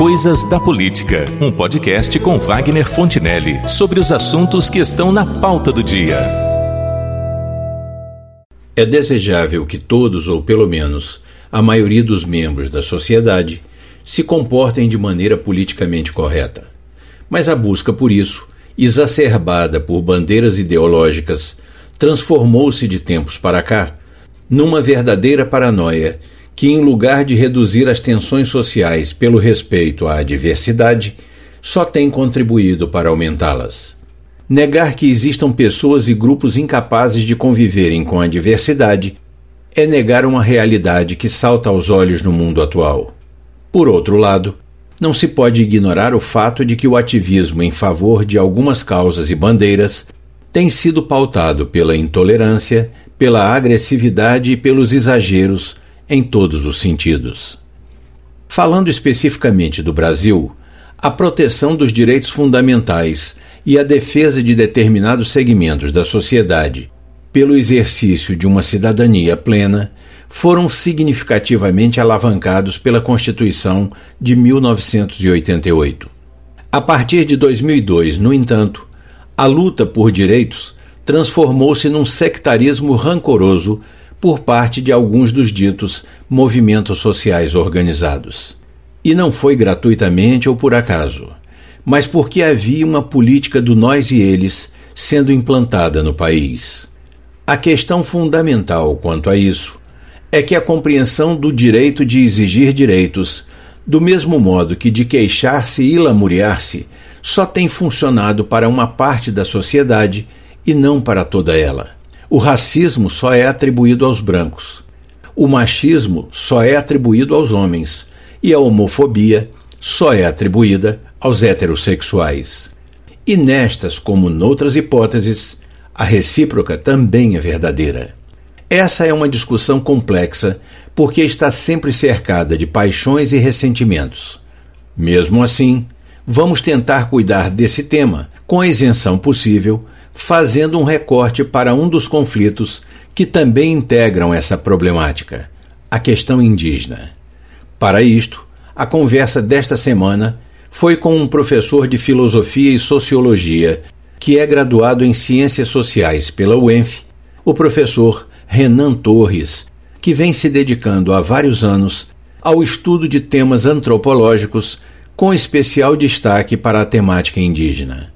Coisas da Política, um podcast com Wagner Fontinelli sobre os assuntos que estão na pauta do dia. É desejável que todos, ou pelo menos a maioria dos membros da sociedade, se comportem de maneira politicamente correta. Mas a busca por isso, exacerbada por bandeiras ideológicas, transformou-se de tempos para cá numa verdadeira paranoia que, em lugar de reduzir as tensões sociais pelo respeito à diversidade, só tem contribuído para aumentá-las. Negar que existam pessoas e grupos incapazes de conviverem com a diversidade é negar uma realidade que salta aos olhos no mundo atual. Por outro lado, não se pode ignorar o fato de que o ativismo em favor de algumas causas e bandeiras tem sido pautado pela intolerância, pela agressividade e pelos exageros em todos os sentidos. Falando especificamente do Brasil, a proteção dos direitos fundamentais e a defesa de determinados segmentos da sociedade pelo exercício de uma cidadania plena foram significativamente alavancados pela Constituição de 1988. A partir de 2002, no entanto, a luta por direitos transformou-se num sectarismo rancoroso por parte de alguns dos ditos movimentos sociais organizados. E não foi gratuitamente ou por acaso, mas porque havia uma política do nós e eles sendo implantada no país. A questão fundamental quanto a isso é que a compreensão do direito de exigir direitos, do mesmo modo que de queixar-se e lamuriar-se, só tem funcionado para uma parte da sociedade e não para toda ela. O racismo só é atribuído aos brancos. O machismo só é atribuído aos homens. E a homofobia só é atribuída aos heterossexuais. E nestas, como noutras hipóteses, a recíproca também é verdadeira. Essa é uma discussão complexa porque está sempre cercada de paixões e ressentimentos. Mesmo assim, vamos tentar cuidar desse tema com a isenção possível fazendo um recorte para um dos conflitos que também integram essa problemática, a questão indígena. Para isto, a conversa desta semana foi com um professor de filosofia e sociologia, que é graduado em ciências sociais pela UENF, o professor Renan Torres, que vem se dedicando há vários anos ao estudo de temas antropológicos, com especial destaque para a temática indígena.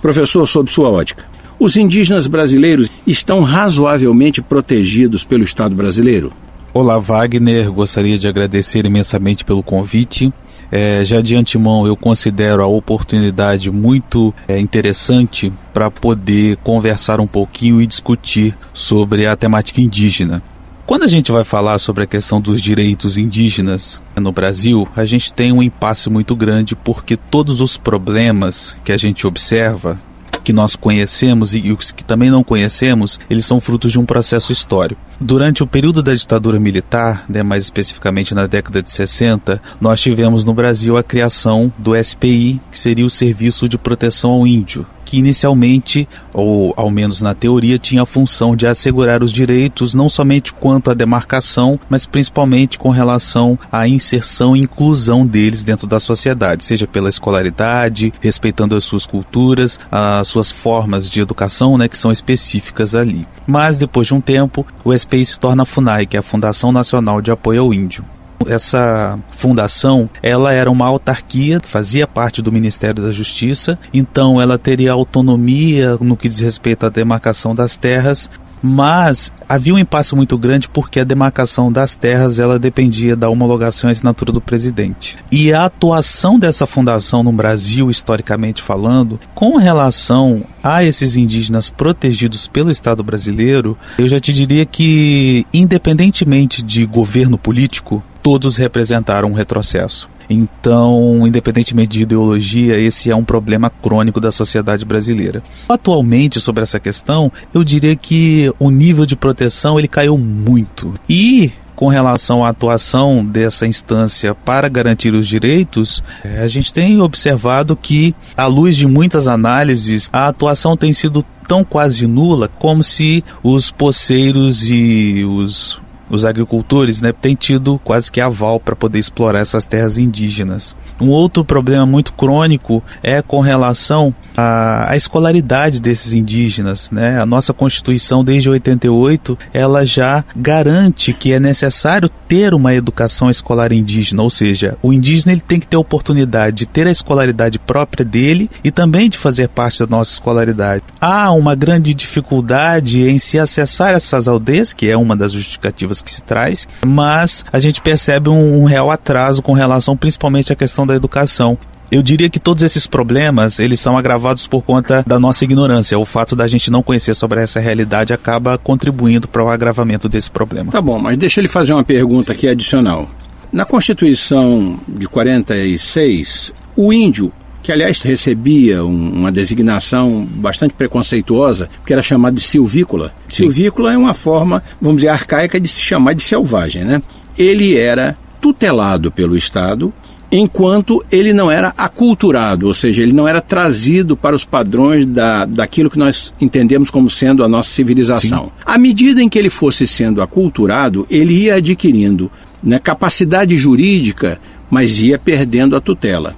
Professor, sob sua ótica, os indígenas brasileiros estão razoavelmente protegidos pelo Estado brasileiro? Olá, Wagner. Gostaria de agradecer imensamente pelo convite. É, já de antemão, eu considero a oportunidade muito é, interessante para poder conversar um pouquinho e discutir sobre a temática indígena. Quando a gente vai falar sobre a questão dos direitos indígenas no Brasil, a gente tem um impasse muito grande porque todos os problemas que a gente observa que nós conhecemos e os que também não conhecemos, eles são frutos de um processo histórico. Durante o período da ditadura militar, né, mais especificamente na década de 60, nós tivemos no Brasil a criação do SPI, que seria o Serviço de Proteção ao Índio, que inicialmente, ou ao menos na teoria, tinha a função de assegurar os direitos não somente quanto à demarcação, mas principalmente com relação à inserção e inclusão deles dentro da sociedade, seja pela escolaridade, respeitando as suas culturas, as suas formas de educação, né, que são específicas ali. Mas depois de um tempo, o SPI se torna a FUNAI, que é a Fundação Nacional de Apoio ao Índio. Essa fundação, ela era uma autarquia que fazia parte do Ministério da Justiça, então ela teria autonomia no que diz respeito à demarcação das terras, mas havia um impasse muito grande porque a demarcação das terras ela dependia da homologação e assinatura do presidente. E a atuação dessa fundação no Brasil, historicamente falando, com relação a esses indígenas protegidos pelo Estado brasileiro, eu já te diria que, independentemente de governo político, todos representaram um retrocesso. Então, independentemente de ideologia, esse é um problema crônico da sociedade brasileira. Atualmente, sobre essa questão, eu diria que o nível de proteção ele caiu muito. E com relação à atuação dessa instância para garantir os direitos, é, a gente tem observado que, à luz de muitas análises, a atuação tem sido tão quase nula como se os poceiros e os os agricultores né, têm tido quase que aval para poder explorar essas terras indígenas. Um outro problema muito crônico é com relação à, à escolaridade desses indígenas. Né? A nossa Constituição, desde 88, ela já garante que é necessário ter uma educação escolar indígena, ou seja, o indígena ele tem que ter a oportunidade de ter a escolaridade própria dele e também de fazer parte da nossa escolaridade. Há uma grande dificuldade em se acessar essas aldeias, que é uma das justificativas que se traz, mas a gente percebe um, um real atraso com relação principalmente à questão da educação. Eu diria que todos esses problemas, eles são agravados por conta da nossa ignorância. O fato da gente não conhecer sobre essa realidade acaba contribuindo para o agravamento desse problema. Tá bom, mas deixa ele fazer uma pergunta aqui adicional. Na Constituição de 46, o índio que aliás recebia um, uma designação bastante preconceituosa, que era chamado de silvícola. Sim. Silvícola é uma forma, vamos dizer, arcaica de se chamar de selvagem, né? Ele era tutelado pelo Estado, enquanto ele não era aculturado, ou seja, ele não era trazido para os padrões da, daquilo que nós entendemos como sendo a nossa civilização. Sim. À medida em que ele fosse sendo aculturado, ele ia adquirindo né, capacidade jurídica, mas ia perdendo a tutela.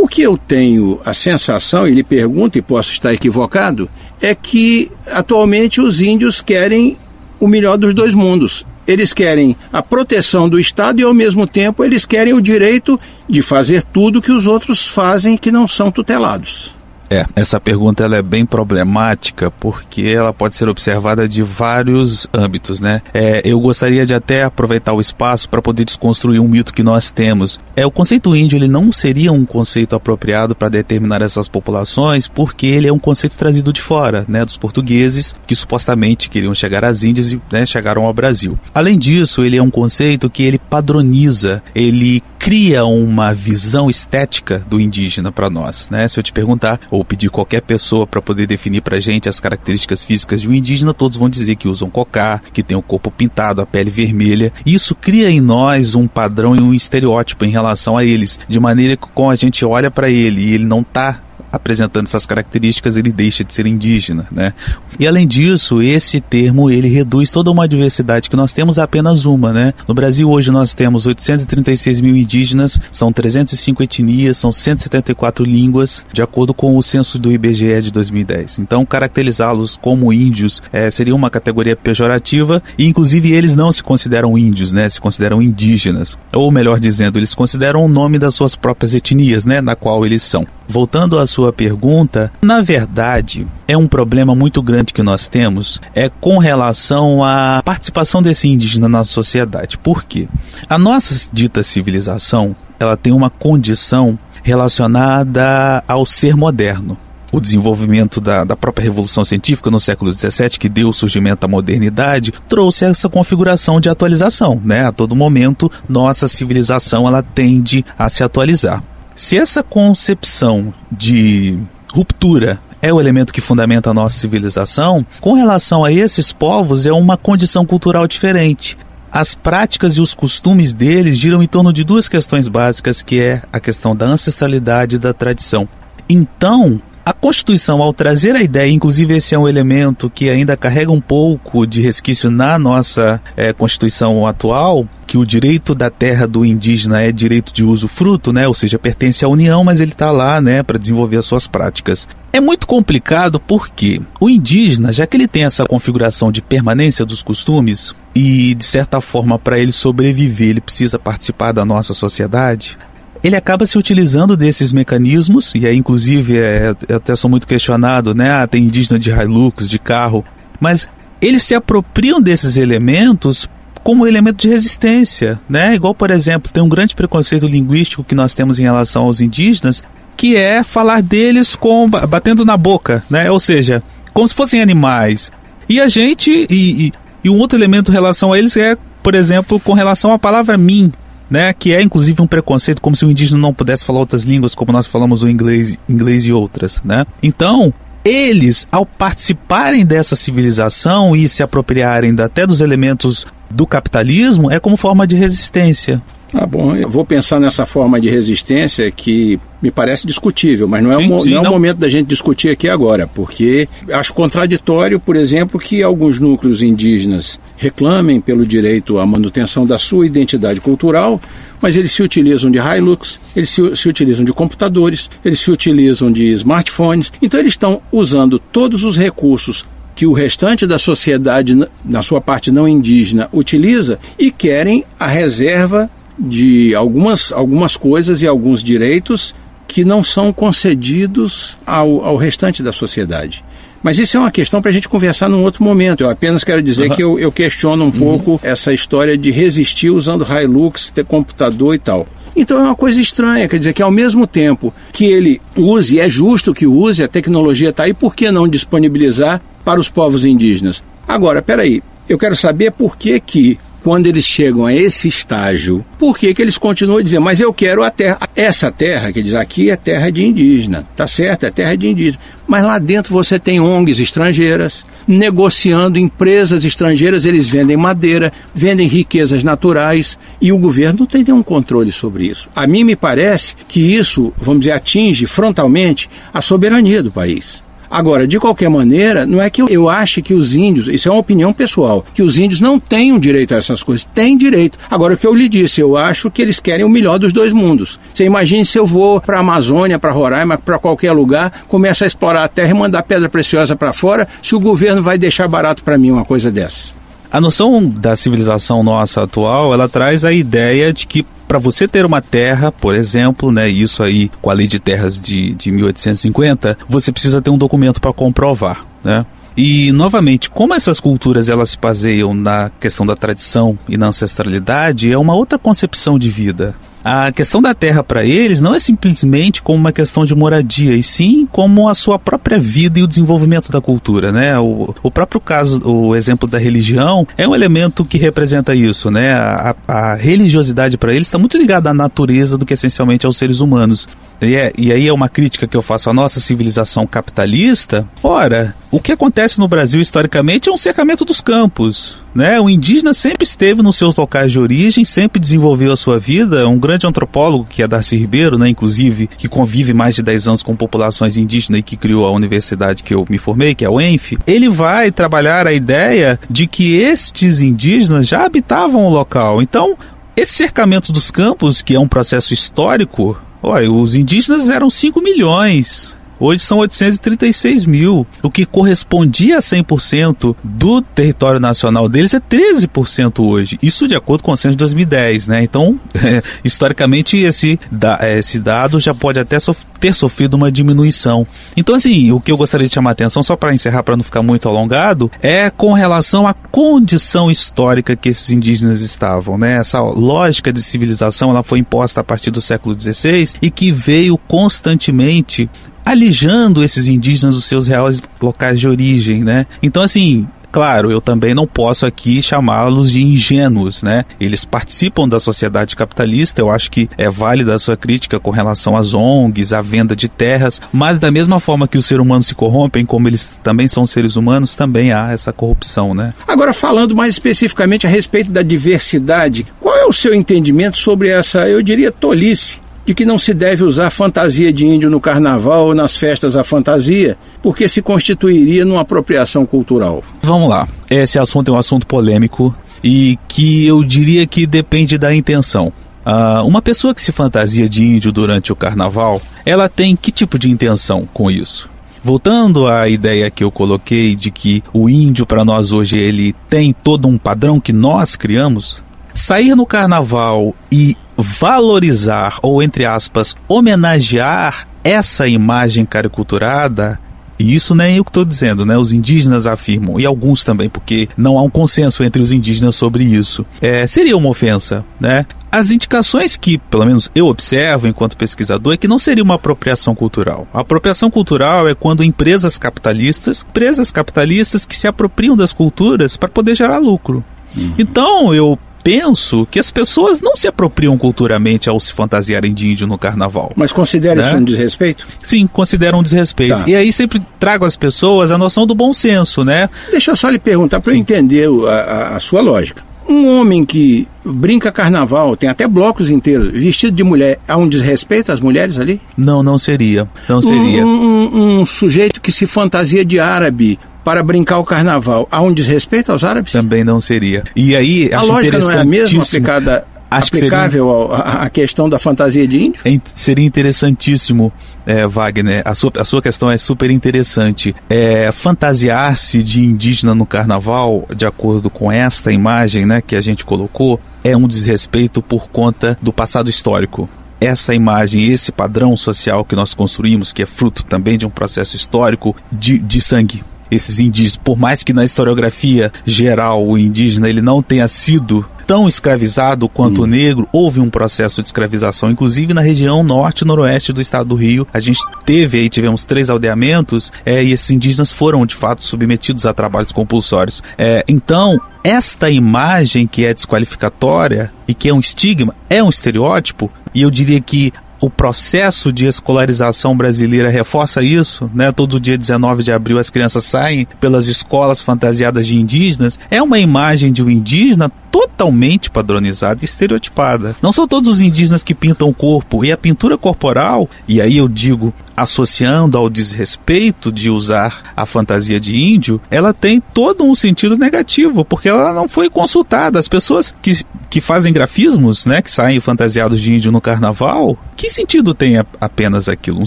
O que eu tenho a sensação, e lhe pergunto, e posso estar equivocado, é que atualmente os índios querem o melhor dos dois mundos. Eles querem a proteção do Estado e, ao mesmo tempo, eles querem o direito de fazer tudo que os outros fazem que não são tutelados. É, essa pergunta ela é bem problemática porque ela pode ser observada de vários âmbitos, né? É, eu gostaria de até aproveitar o espaço para poder desconstruir um mito que nós temos. É o conceito índio ele não seria um conceito apropriado para determinar essas populações porque ele é um conceito trazido de fora, né? Dos portugueses que supostamente queriam chegar às Índias e né, chegaram ao Brasil. Além disso, ele é um conceito que ele padroniza, ele cria uma visão estética do indígena para nós, né? Se eu te perguntar ou pedir qualquer pessoa para poder definir para gente as características físicas de um indígena, todos vão dizer que usam cocá, que tem o corpo pintado, a pele vermelha. Isso cria em nós um padrão e um estereótipo em relação a eles, de maneira que quando a gente olha para ele e ele não está apresentando essas características, ele deixa de ser indígena, né? E além disso, esse termo ele reduz toda uma diversidade que nós temos apenas uma, né? No Brasil hoje nós temos 836 mil indígenas, são 305 etnias, são 174 línguas, de acordo com o censo do IBGE de 2010. Então, caracterizá-los como índios é, seria uma categoria pejorativa e, inclusive, eles não se consideram índios, né? Se consideram indígenas, ou melhor dizendo, eles consideram o nome das suas próprias etnias, né? Na qual eles são. Voltando à sua pergunta, na verdade, é um problema muito grande que nós temos é com relação à participação desse indígena na sociedade. Por quê? A nossa dita civilização, ela tem uma condição relacionada ao ser moderno o desenvolvimento da, da, própria revolução científica no século XVII, que deu o surgimento da modernidade, trouxe essa configuração de atualização. Né? A todo momento, nossa civilização ela tende a se atualizar. Se essa concepção de ruptura é o elemento que fundamenta a nossa civilização, com relação a esses povos é uma condição cultural diferente. As práticas e os costumes deles giram em torno de duas questões básicas, que é a questão da ancestralidade e da tradição. Então, a Constituição, ao trazer a ideia, inclusive esse é um elemento que ainda carrega um pouco de resquício na nossa é, Constituição atual, que o direito da terra do indígena é direito de uso fruto, né? Ou seja, pertence à União, mas ele está lá, né, para desenvolver as suas práticas. É muito complicado porque o indígena, já que ele tem essa configuração de permanência dos costumes e de certa forma para ele sobreviver, ele precisa participar da nossa sociedade, ele acaba se utilizando desses mecanismos, e aí inclusive é, eu até sou muito questionado, né? Ah, tem indígena de Hilux, de carro, mas eles se apropriam desses elementos como elemento de resistência, né? Igual, por exemplo, tem um grande preconceito linguístico que nós temos em relação aos indígenas, que é falar deles com batendo na boca, né? Ou seja, como se fossem animais. E a gente e, e, e um outro elemento em relação a eles é, por exemplo, com relação à palavra mim, né, que é inclusive um preconceito, como se o indígena não pudesse falar outras línguas, como nós falamos o inglês, inglês e outras, né? Então, eles, ao participarem dessa civilização e se apropriarem até dos elementos do capitalismo é como forma de resistência. Ah, bom, eu vou pensar nessa forma de resistência que me parece discutível, mas não é, sim, o, sim, não é o momento da gente discutir aqui agora, porque acho contraditório, por exemplo, que alguns núcleos indígenas reclamem pelo direito à manutenção da sua identidade cultural, mas eles se utilizam de Hilux, eles se, se utilizam de computadores, eles se utilizam de smartphones, então eles estão usando todos os recursos que o restante da sociedade, na sua parte não indígena, utiliza e querem a reserva de algumas, algumas coisas e alguns direitos que não são concedidos ao, ao restante da sociedade. Mas isso é uma questão para a gente conversar num outro momento. Eu apenas quero dizer uhum. que eu, eu, questiono um uhum. pouco essa história de resistir usando Hilux, ter computador e tal. Então é uma coisa estranha, quer dizer que ao mesmo tempo que ele use, é justo que use, a tecnologia está aí, por que não disponibilizar para os povos indígenas. Agora, peraí, eu quero saber por que que quando eles chegam a esse estágio, por que, que eles continuam dizendo, mas eu quero a terra. Essa terra, que diz aqui, é terra de indígena, tá certo? É terra de indígena. Mas lá dentro você tem ONGs estrangeiras, negociando empresas estrangeiras, eles vendem madeira, vendem riquezas naturais e o governo não tem nenhum controle sobre isso. A mim me parece que isso, vamos dizer, atinge frontalmente a soberania do país. Agora, de qualquer maneira, não é que eu, eu ache que os índios, isso é uma opinião pessoal, que os índios não tenham direito a essas coisas. Têm direito. Agora, o que eu lhe disse, eu acho que eles querem o melhor dos dois mundos. Você imagine se eu vou para a Amazônia, para Roraima, para qualquer lugar, começa a explorar a terra e mandar pedra preciosa para fora, se o governo vai deixar barato para mim uma coisa dessa. A noção da civilização nossa atual, ela traz a ideia de que para você ter uma terra, por exemplo, né, isso aí com a lei de terras de, de 1850, você precisa ter um documento para comprovar, né? E novamente, como essas culturas elas se baseiam na questão da tradição e na ancestralidade, é uma outra concepção de vida. A questão da terra para eles não é simplesmente como uma questão de moradia, e sim como a sua própria vida e o desenvolvimento da cultura, né? O, o próprio caso, o exemplo da religião é um elemento que representa isso, né? A, a religiosidade para eles está muito ligada à natureza do que essencialmente aos seres humanos. E, é, e aí é uma crítica que eu faço à nossa civilização capitalista. Ora, o que acontece no Brasil historicamente é um cercamento dos campos. Né? O indígena sempre esteve nos seus locais de origem, sempre desenvolveu a sua vida. Um grande antropólogo, que é Darcy Ribeiro, né, inclusive, que convive mais de 10 anos com populações indígenas e que criou a universidade que eu me formei, que é o ENF, ele vai trabalhar a ideia de que estes indígenas já habitavam o local. Então, esse cercamento dos campos, que é um processo histórico, Olha, os indígenas eram 5 milhões. Hoje são 836 mil. O que correspondia a 100% do território nacional deles é 13% hoje. Isso de acordo com o censo de 2010, né? Então, é, historicamente, esse, da, esse dado já pode até sof ter sofrido uma diminuição. Então, assim, o que eu gostaria de chamar a atenção, só para encerrar, para não ficar muito alongado, é com relação à condição histórica que esses indígenas estavam, né? Essa lógica de civilização, ela foi imposta a partir do século XVI e que veio constantemente alijando esses indígenas dos seus reais locais de origem, né? Então, assim, Claro, eu também não posso aqui chamá-los de ingênuos, né? Eles participam da sociedade capitalista, eu acho que é válida a sua crítica com relação às ONGs, à venda de terras, mas da mesma forma que os seres humanos se corrompem, como eles também são seres humanos, também há essa corrupção, né? Agora, falando mais especificamente a respeito da diversidade, qual é o seu entendimento sobre essa, eu diria, tolice de que não se deve usar fantasia de índio no carnaval ou nas festas à fantasia, porque se constituiria numa apropriação cultural. Vamos lá. Esse assunto é um assunto polêmico e que eu diria que depende da intenção. Uh, uma pessoa que se fantasia de índio durante o carnaval, ela tem que tipo de intenção com isso? Voltando à ideia que eu coloquei de que o índio para nós hoje ele tem todo um padrão que nós criamos, sair no carnaval e valorizar ou entre aspas homenagear essa imagem caricaturada e isso nem eu que estou dizendo, né? Os indígenas afirmam, e alguns também, porque não há um consenso entre os indígenas sobre isso. É, seria uma ofensa, né? As indicações que, pelo menos eu observo enquanto pesquisador, é que não seria uma apropriação cultural. A apropriação cultural é quando empresas capitalistas, empresas capitalistas que se apropriam das culturas para poder gerar lucro. Uhum. Então, eu penso que as pessoas não se apropriam culturalmente ao se fantasiarem de índio no carnaval. Mas considera né? isso um desrespeito? Sim, consideram um desrespeito. Tá. E aí sempre trago às pessoas a noção do bom senso, né? Deixa eu só lhe perguntar para eu entender a, a, a sua lógica. Um homem que brinca carnaval, tem até blocos inteiros, vestido de mulher, há um desrespeito às mulheres ali? Não, não seria. Não seria. Um, um, um sujeito que se fantasia de árabe para brincar o carnaval, há um desrespeito aos árabes? Também não seria. E aí, a lógica não é a mesma aplicada Acho aplicável que seria... à questão da fantasia de índio? Seria interessantíssimo, é, Wagner. A sua, a sua questão é super interessante. É, Fantasiar-se de indígena no carnaval, de acordo com esta imagem né, que a gente colocou, é um desrespeito por conta do passado histórico essa imagem, esse padrão social que nós construímos, que é fruto também de um processo histórico de, de sangue. Esses indígenas, por mais que na historiografia geral o indígena ele não tenha sido tão escravizado quanto hum. o negro, houve um processo de escravização, inclusive na região norte e noroeste do estado do Rio. A gente teve aí, tivemos três aldeamentos é, e esses indígenas foram de fato submetidos a trabalhos compulsórios. É, então, esta imagem que é desqualificatória e que é um estigma, é um estereótipo, e eu diria que o processo de escolarização brasileira reforça isso, né? Todo dia 19 de abril as crianças saem pelas escolas fantasiadas de indígenas. É uma imagem de um indígena totalmente padronizada e estereotipada. Não são todos os indígenas que pintam o corpo, e a pintura corporal, e aí eu digo associando ao desrespeito de usar a fantasia de índio, ela tem todo um sentido negativo, porque ela não foi consultada. As pessoas que, que fazem grafismos, né, que saem fantasiados de índio no carnaval, que sentido tem apenas aquilo? Um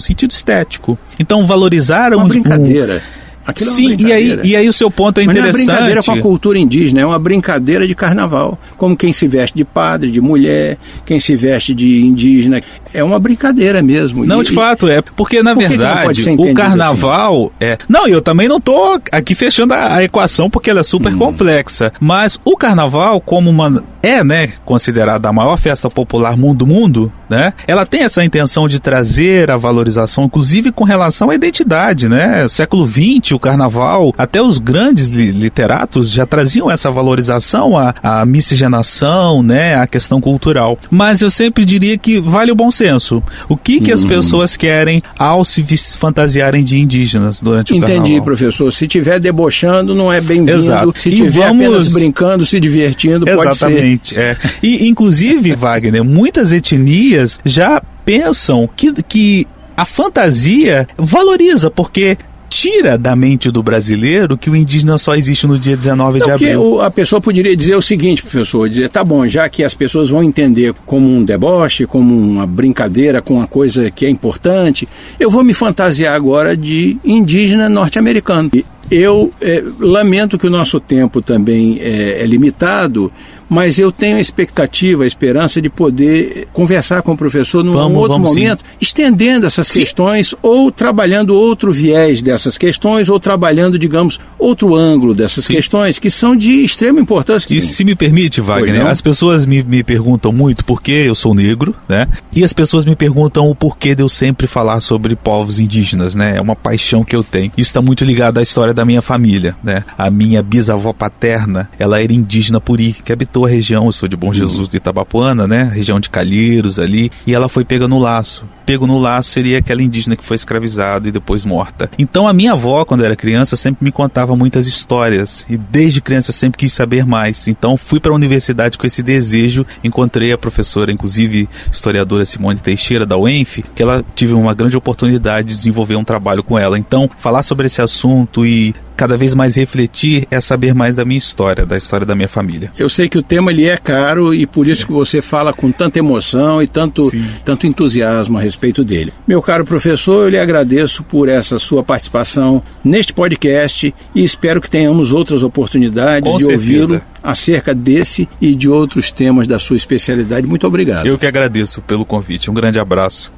sentido estético. Então valorizaram uma brincadeira. Aquilo é Sim, é e, aí, e aí o seu ponto é interessante. Mas não é brincadeira com a cultura indígena, é uma brincadeira de carnaval. Como quem se veste de padre, de mulher, quem se veste de indígena. É uma brincadeira mesmo. Não, e, de fato, é. Porque, na por verdade, o assim? carnaval. Assim? é Não, eu também não estou aqui fechando a, a, equação porque ela é super hum. complexa. Mas o carnaval, como uma. É, né, considerada a maior festa popular mundo mundo, né? Ela tem essa intenção de trazer a valorização, inclusive com relação à identidade, né? Século XX o carnaval, até os grandes li literatos já traziam essa valorização à, à miscigenação, né, à questão cultural. Mas eu sempre diria que vale o bom senso. O que que as uhum. pessoas querem ao se fantasiarem de indígenas durante o Entendi, carnaval? Entendi, professor. Se estiver debochando, não é bem-vindo. Se estiver vamos... apenas brincando, se divertindo, pode ser. Exatamente. É. E, inclusive, Wagner, muitas etnias já pensam que, que a fantasia valoriza, porque tira da mente do brasileiro que o indígena só existe no dia 19 Não, de abril. a pessoa poderia dizer o seguinte, professor, dizer, tá bom, já que as pessoas vão entender como um deboche, como uma brincadeira com uma coisa que é importante, eu vou me fantasiar agora de indígena norte-americano. Eu é, lamento que o nosso tempo também é, é limitado, mas eu tenho a expectativa, a esperança de poder conversar com o professor num vamos, outro vamos momento, sim. estendendo essas sim. questões ou trabalhando outro viés dessas questões ou trabalhando, digamos, outro ângulo dessas sim. questões que são de extrema importância. E se me permite, Wagner, as pessoas me, me perguntam muito por que eu sou negro, né? E as pessoas me perguntam o porquê de eu sempre falar sobre povos indígenas, né? É uma paixão que eu tenho. Isso está muito ligado à história da minha família, né? A minha bisavó paterna, ela era indígena puri, que habitou a região, eu sou de Bom uhum. Jesus de Itabapuana, né? Região de Calheiros ali, e ela foi pega no laço. Pego no laço seria aquela indígena que foi escravizada e depois morta. Então a minha avó, quando era criança, sempre me contava muitas histórias e desde criança eu sempre quis saber mais. Então fui para a universidade com esse desejo, encontrei a professora, inclusive historiadora Simone Teixeira da UENF, que ela tive uma grande oportunidade de desenvolver um trabalho com ela. Então falar sobre esse assunto e cada vez mais refletir é saber mais da minha história, da história da minha família. Eu sei que o tema ele é caro e por isso que você fala com tanta emoção e tanto, tanto entusiasmo a respeito dele. Meu caro professor, eu lhe agradeço por essa sua participação neste podcast e espero que tenhamos outras oportunidades com de ouvi-lo acerca desse e de outros temas da sua especialidade. Muito obrigado. Eu que agradeço pelo convite. Um grande abraço.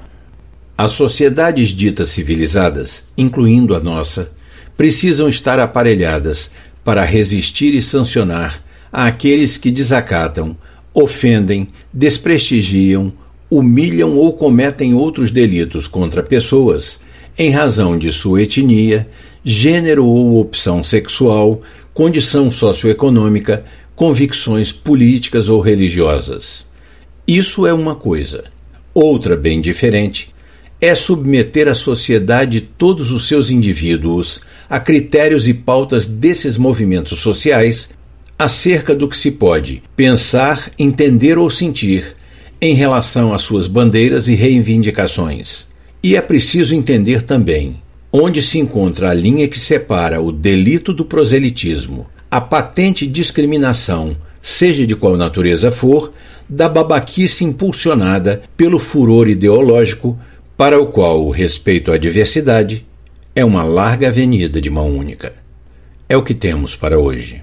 As sociedades ditas civilizadas, incluindo a nossa, precisam estar aparelhadas para resistir e sancionar àqueles que desacatam, ofendem, desprestigiam, humilham ou cometem outros delitos contra pessoas em razão de sua etnia, gênero ou opção sexual, condição socioeconômica, convicções políticas ou religiosas. Isso é uma coisa. Outra, bem diferente, é submeter a sociedade todos os seus indivíduos a critérios e pautas desses movimentos sociais, acerca do que se pode pensar, entender ou sentir em relação às suas bandeiras e reivindicações. E é preciso entender também onde se encontra a linha que separa o delito do proselitismo, a patente discriminação, seja de qual natureza for, da babaquice impulsionada pelo furor ideológico para o qual o respeito à diversidade é uma larga avenida de mão única. É o que temos para hoje.